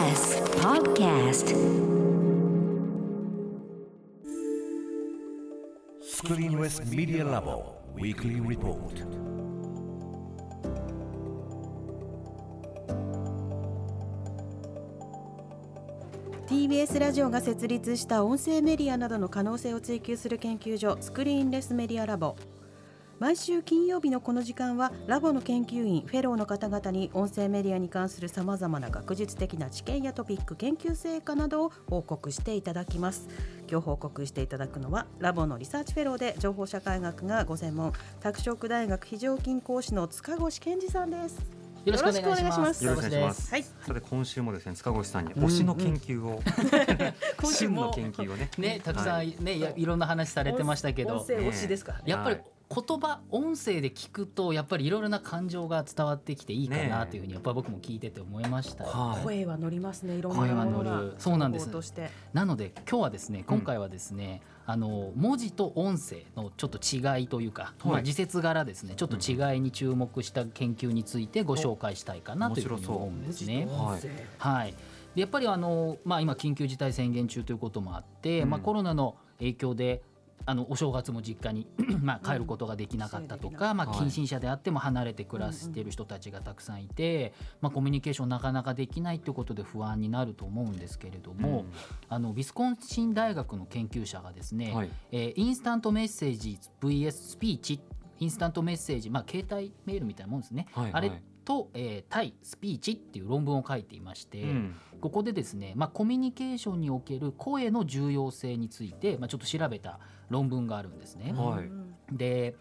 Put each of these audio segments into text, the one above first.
TBS Podcast Screen West Media Lab Weekly Report. TBS ラジオが設立した音声メディアなどの可能性を追求する研究所スクリーンレスメディアラボ毎週金曜日のこの時間はラボの研究員フェローの方々に音声メディアに関するさまざまな学術的な知見やトピック研究成果などを報告していただきます。今日報告していただくのはラボのリサーチフェローで情報社会学がご専門拓殖大学非常勤講師の塚越健二さんです。よろしくお願いします。よろしくお願いします。はい。さて今週もですね塚越さんに推しの研究を、今週も。真の研究をね。ね、たくさんはい。ね、いろんな話されてましたけど。音、声推しですかやっぱりはい言葉音声で聞くとやっぱりいろいろな感情が伝わってきていいかなねというふうにやっぱり僕も聞いてて思いました。よ。はい。声は乗りますねいろんな声はものが。乗るそうなんです。情報としてなので今日はですね今回はですね、あの文字と音声のちょっと違いというか、まあ、時節柄ですねちょっと違いに注目した研究についてご紹介したいかなというふうに思うんですね。はいはい、でやっぱりあの、まあ、今緊急事態宣言中ということもあって、うん。まあ、コロナの影響であのお正月も実家に まあ帰ることができなかったとか、まあ、はい。近親者であっても離れて暮らしている人たちがたくさんいて、まあ、コミュニケーションなかなかできないということで不安になると思うんですけれども、あのウィスコンシン大学の研究者がですね、はい。えーインスタントメッセージ VS スピーチインスタントメッセージ、まあ、携帯メールみたいなもんですね、はいはい。あれと、えー対スピーチっていう論文を書いていまして、うん。ここでですね、まあ、コミュニケーションにおける声の重要性について、まあ、ちょっと調べた論文があるんですね。はい。うんで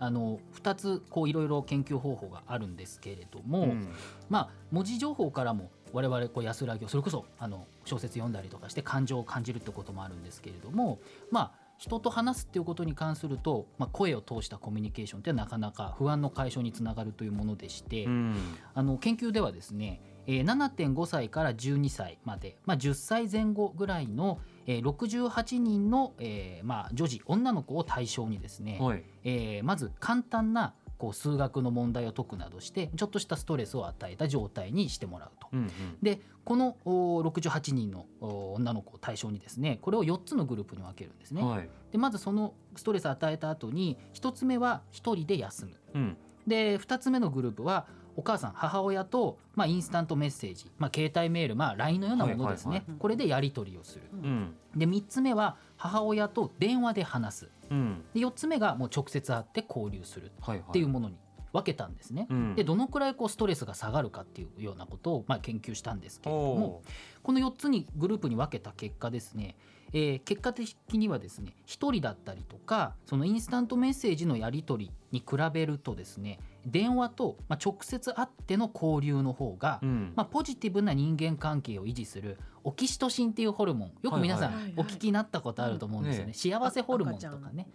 あの2つこういろいろ研究方法があるんですけれども、うん。まあ、文字情報からも我々こう安らぎをそれこそあの小説読んだりとかして感情を感じるってこともあるんですけれどもまあ人と話すっていうことに関すると、まあ、声を通したコミュニケーションってなかなか不安の解消につながるというものでして、うん。あの研究ではですね、えー7.5歳から12歳まで、まあ、10歳前後ぐらいの、えー68人の、えーまあ、女児女の子を対象にですね、はい。えーまず簡単なこう数学の問題を解くなどしてちょっとしたストレスを与えた状態にしてもらうと。うんうんでこのお68人のお女の子を対象にですねこれを4つのグループに分けるんですね。はいでまずそのストレスを与えた後に1つ目は1人で休む。うんで2つ目のグループはお母さん母親と、まあ、インスタントメッセージ、まあ、携帯メール、まあ、LINE のようなものですね、はいはい。はいこれでやり取りをする。うん。で3つ目は母親と電話で話す。うん。で4つ目がもう直接会って交流するはいはいってい。うものに分けたんですね。うん。でどのくらいこうストレスが下がるかっていうようなことをまあ研究したんですけれどもおこの4つにグループに分けた結果ですね、えー結果的にはですね1人だったりとかそのインスタントメッセージのやり取りに比べるとですね電話と、まあ、直接会っての交流の方が、ーうん。まあ、ポジティブな人間関係を維持するオキシトシンっていうホルモンよく皆さんお聞きになったことあると思うんですよね、ね幸せホルモンとかね。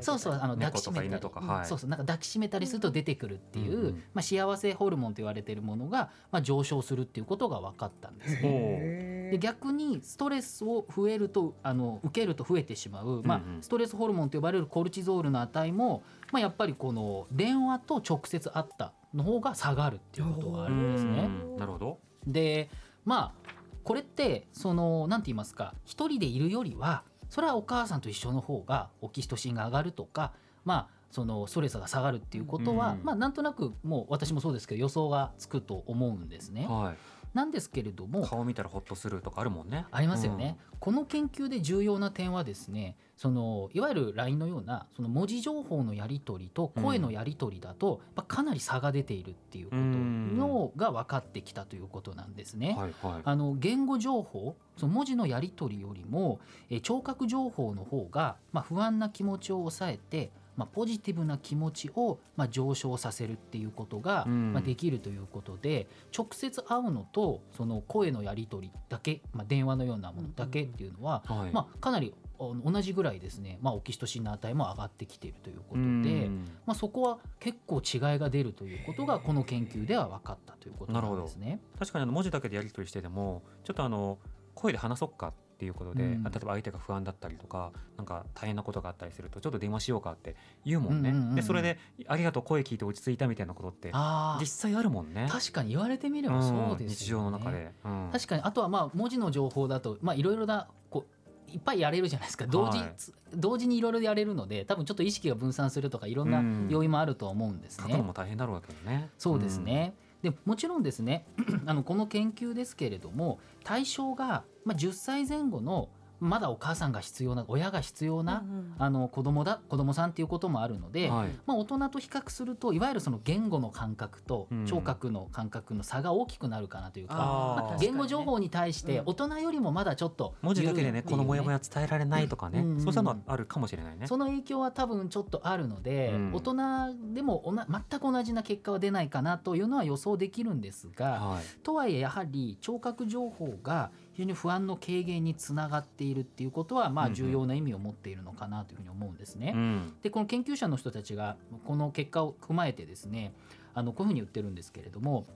そうそうあの抱きしめたり。そうそうなんか抱きしめたりすると出てくるっていう、まあ、幸せホルモンと言われているものが、まあ、上昇するっていうことが分かったんですね。おで逆にストレスを増えるとあの受けると増えてしまう、まあストレスホルモンと呼ばれるコルチゾールの値も、まあ、やっぱりこの電話と直接会ったの方が下がるっていうことがあるんですね。うん。なるほど。でまあこれってその何て言いますか一人でいるよりはそれはお母さんと一緒の方がオキシトシンが上がるとかまあそのストレスが下がるっていうことは、うんまあなんとなくもう私もそうですけど予想がつくと思うんですね。はいなんですけれども顔見たらホッとするとかあるもんね。ありますよね、この研究で重要な点はですねそのいわゆる LINE のようなその文字情報のやり取りと声のやり取りだと、やっぱかなり差が出ているっていうことのが分かってきたということなんですね。はいはい。あの言語情報その文字のやり取りよりも、えー聴覚情報の方が、まあ、不安な気持ちを抑えて、まあ、ポジティブな気持ちを、まあ、上昇させるっていうことが、うん。まあ、できるということで直接会うのとその声のやり取りだけ、まあ、電話のようなものだけっていうのは、はい。まあ、かなり同じぐらいですね、まあ、オキシトシンの値も上がってきているということで。うんまあ、そこは結構違いが出るということがこの研究では分かったということなんですね。確かにあの文字だけでやり取りしててもちょっとあの声で話そうかっっていうことで、うん。例えば相手が不安だったりとかなんか大変なことがあったりするとちょっと電話しようかって言うもんね、うんうんうんうん。でそれで「ありがとう声聞いて落ち着いた」みたいなことってあ実際あるもんね。あ確かに言われてみればそうですよね、ん日常の中で、うん。確かにあとはまあ文字の情報だとまあいろいろなこういっぱいやれるじゃないですか。同時、はい。同時にいろいろやれるので多分ちょっと意識が分散するとかいろんなうん。要因もあるとは思うんですね。書くのも大変だろうわけどね。そうです、ね、でもちろんですね あのこの研究ですけれども対象が、10歳前後のまだお母さんが必要な親が必要な、うんうん。あの子供だ子供さんっていうこともあるので、はい。まあ、大人と比較するといわゆるその言語の感覚とうん。聴覚の感覚の差が大きくなるかなというか、あー。まあ言語情報に対してうん。大人よりもまだちょっと文字だけでねこのモヤモヤ伝えられないとかね、うん。そうしたのはあるかもしれないね。その影響は多分ちょっとあるので、うん。大人でもおな全く同じな結果は出ないかなというのは予想できるんですが、はい。とはいえやはり聴覚情報が非常に不安の軽減につながっているっていうことはまあ重要な意味を持っているのかなというふうに思うんですね。うんでこの研究者の人たちがこの結果を踏まえてですねあのこういうふうに言ってるんですけれども、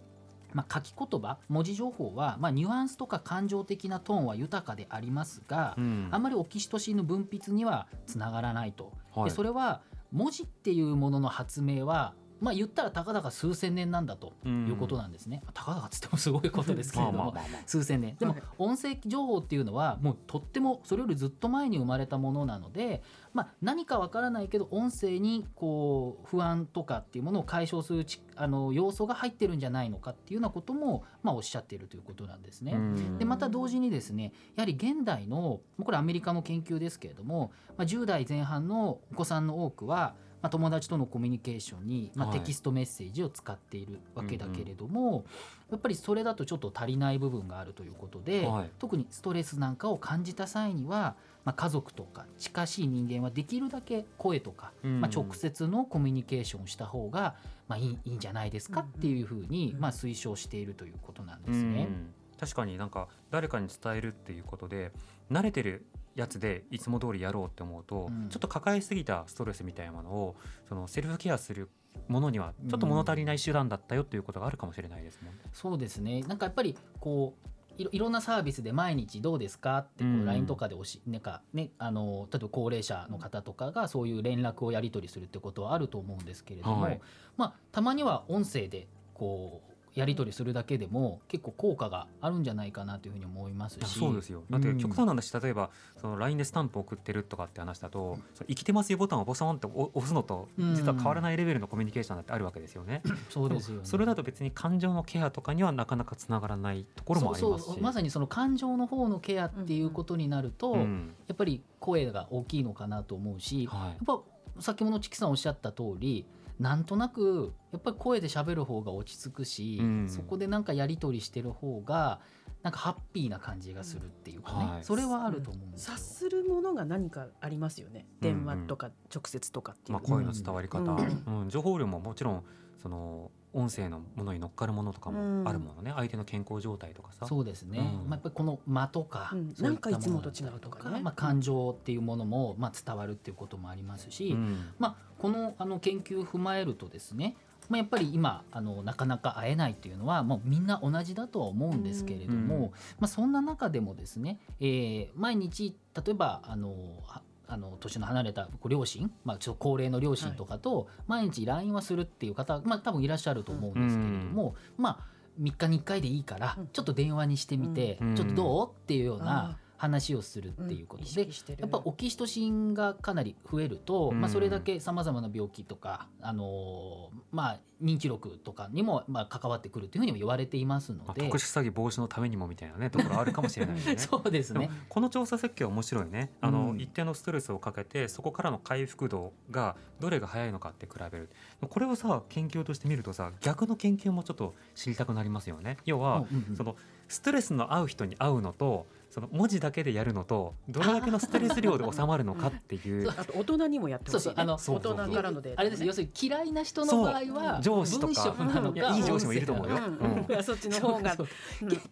まあ、書き言葉文字情報は、まあ、ニュアンスとか感情的なトーンは豊かでありますが、うんあんまりオキシトシンの分泌にはつながらないと。はいでそれは文字っていうものの発明はまあ言ったらたかだか数千年なんだということなんですね。たかだかつってもすごいことですけれども、数千年。でもはい。音声情報っていうのはもうとってもそれよりずっと前に生まれたものなので、まあ、何かわからないけど音声にこう不安とかっていうものを解消するちあの要素が入ってるんじゃないのかっていうようなことも、まあ、おっしゃっているということなんですね。うん。でまた同時にですねやはり現代のこれアメリカの研究ですけれども、まあ、10代前半のお子さんの多くは、まあ、友達とのコミュニケーションに、まあ、はい。テキストメッセージを使っているわけだけれども、やっぱりそれだとちょっと足りない部分があるということで、はい。特にストレスなんかを感じた際には、まあ、家族とか近しい人間はできるだけ声とか、うんまあ、直接のコミュニケーションをした方が、まあ、いいいいんじゃないですかっていうふうに、まあ、推奨しているということなんですね。うん。確かになんか誰かに伝えるっていうことで慣れてるやつでいつも通りやろうって思うと、うん。ちょっと抱えすぎたストレスみたいなものをそのセルフケアするものにはちょっと物足りない手段だったよということがあるかもしれないですもんね。そうですね。なんかやっぱりこういろいろんなサービスで毎日どうですかってこうん。う LINE とかでおし、なんかね、あの例えば高齢者の方とかがそういう連絡をやり取りするってことはあると思うんですけれども、はい。まあ、たまには音声でこうやり取りするだけでも結構効果があるんじゃないかなというふうに思いますし。そうですよ。だってうん極端なんだし、例えばその LINE でスタンプ送ってるとかって話だと「その生きてますよ」ボタンをボソンって押押すのとうん。実は変わらないレベルのコミュニケーションだってあるわけですよね。そうですよね。それだと別に感情のケアとかにはなかなかつながらないところもありますし。そうそうまさにその感情の方のケアっていうことになると、うん。やっぱり声が大きいのかなと思うし、はい。やっぱ先ほどチキさんおっしゃった通りなんとなくやっぱり声で喋る方が落ち着くし、うん。そこでなんかやり取りしてる方がなんかハッピーな感じがするっていうかね、はい。それはあると思うんですよ。察するものが何かありますよね。電話とか直接とかっていうまあ、声の伝わり方、ううん。情報量ももちろんその音声のものに乗っかるものとかもあるものね、相手の健康状態とかさ。そうですね、うん。まあ、やっぱりこの間とか、うん。なんかいつもと違うとかね。まあ、感情っていうものも、まあ、伝わるっていうこともありますし、うん。まあ、このあの研究を踏まえるとですね、まあ、やっぱり今あのなかなか会えないっていうのはもうみんな同じだとは思うんですけれども、うん。まあ、そんな中でもですね、えー毎日例えばあのはあの年の離れたご両親、まあ、ちょっと高齢の両親とかと毎日 LINE はするっていう方、まあ、多分いらっしゃると思うんですけれども、まあ3日に1回でいいからうん。ちょっと電話にしてみて、うん。ちょっとどう？っていうようあな話をするっていうこと。意で、識してる。やっぱオキシトシンがかなり増えると、うん。まあ、それだけさまざまな病気とか、あのーまあ、認知力とかにもまあ関わってくるというふうにも言われていますのまあ、で、特殊詐欺防止のためにもみたいなねところあるかもしれないよね。そうですね。この調査設計は面白いね。あの、うん。一定のストレスをかけてそこからの回復度がどれが早いのかって比べる。これをさ研究として見るとさ逆の研究もちょっと知りたくなりますよね。要は、うんうん。そのストレスの合う人に合うのとその文字だけでやるのとどれだけのストレス量で収まるのかっていう。あと大人にもやってほしい、ね、そうそうあの大人からのデータね。あれですよ。要するに嫌いな人の場合は上司とか。なのかいやいい上司もいると思うよ。うん。そっちの方が。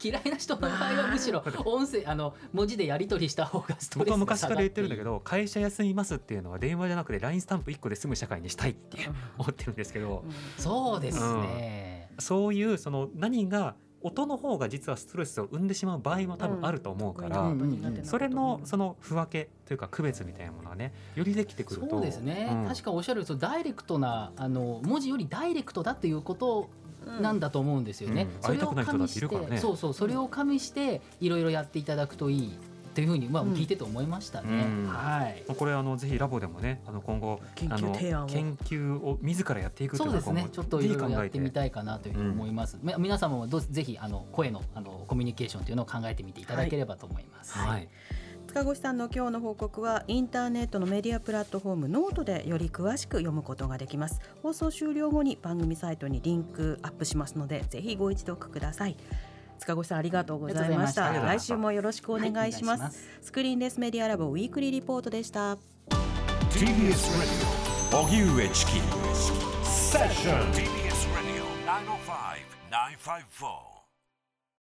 嫌いな人の場合はむしろ音声あの文字でやり取りした方がストレスが僕は昔から言ってるんだけどど会社休みますっていうのは電話じゃなくて LINE スタンプ1個で済む社会にしたいって思ってるんですけど。うん。そうですね、そういうその何が音の方が実はストレスを生んでしまう場合も多分あると思うから、うんうんうんそれのその区分けというか区別みたいなものがねよりできてくると。そうですね、うん。確かおっしゃるそのダイレクトなあの文字よりダイレクトだっていうことなんだと思うんですよね。うん。それを会いたくない人だっているからね。そうそうそれを加味していろいろやっていただくといいというふうにまあうん。聞いてて思いましたね。うん。はい。これあのぜひラボでもねあの今後研究提案を。研究を自らやっていくといそううですね。ちょっといろいろやってみたいかなというふうにうん思います。ま皆様もどうぜひあの声のあのコミュニケーションというのを考えてみていただければと思います。はい、塚越さんの今日の報告はインターネットのメディアプラットフォームノートでより詳しく読むことができます。放送終了後に番組サイトにリンクアップしますのでぜひご一読ください塚越さんありがとうございました。来週もよろしくお願いします,、はいお願いしスクリーンレスメディアラボウィークリーリポートでした。TBS Radio 荻上チキ。セッション TBS Radio 905 954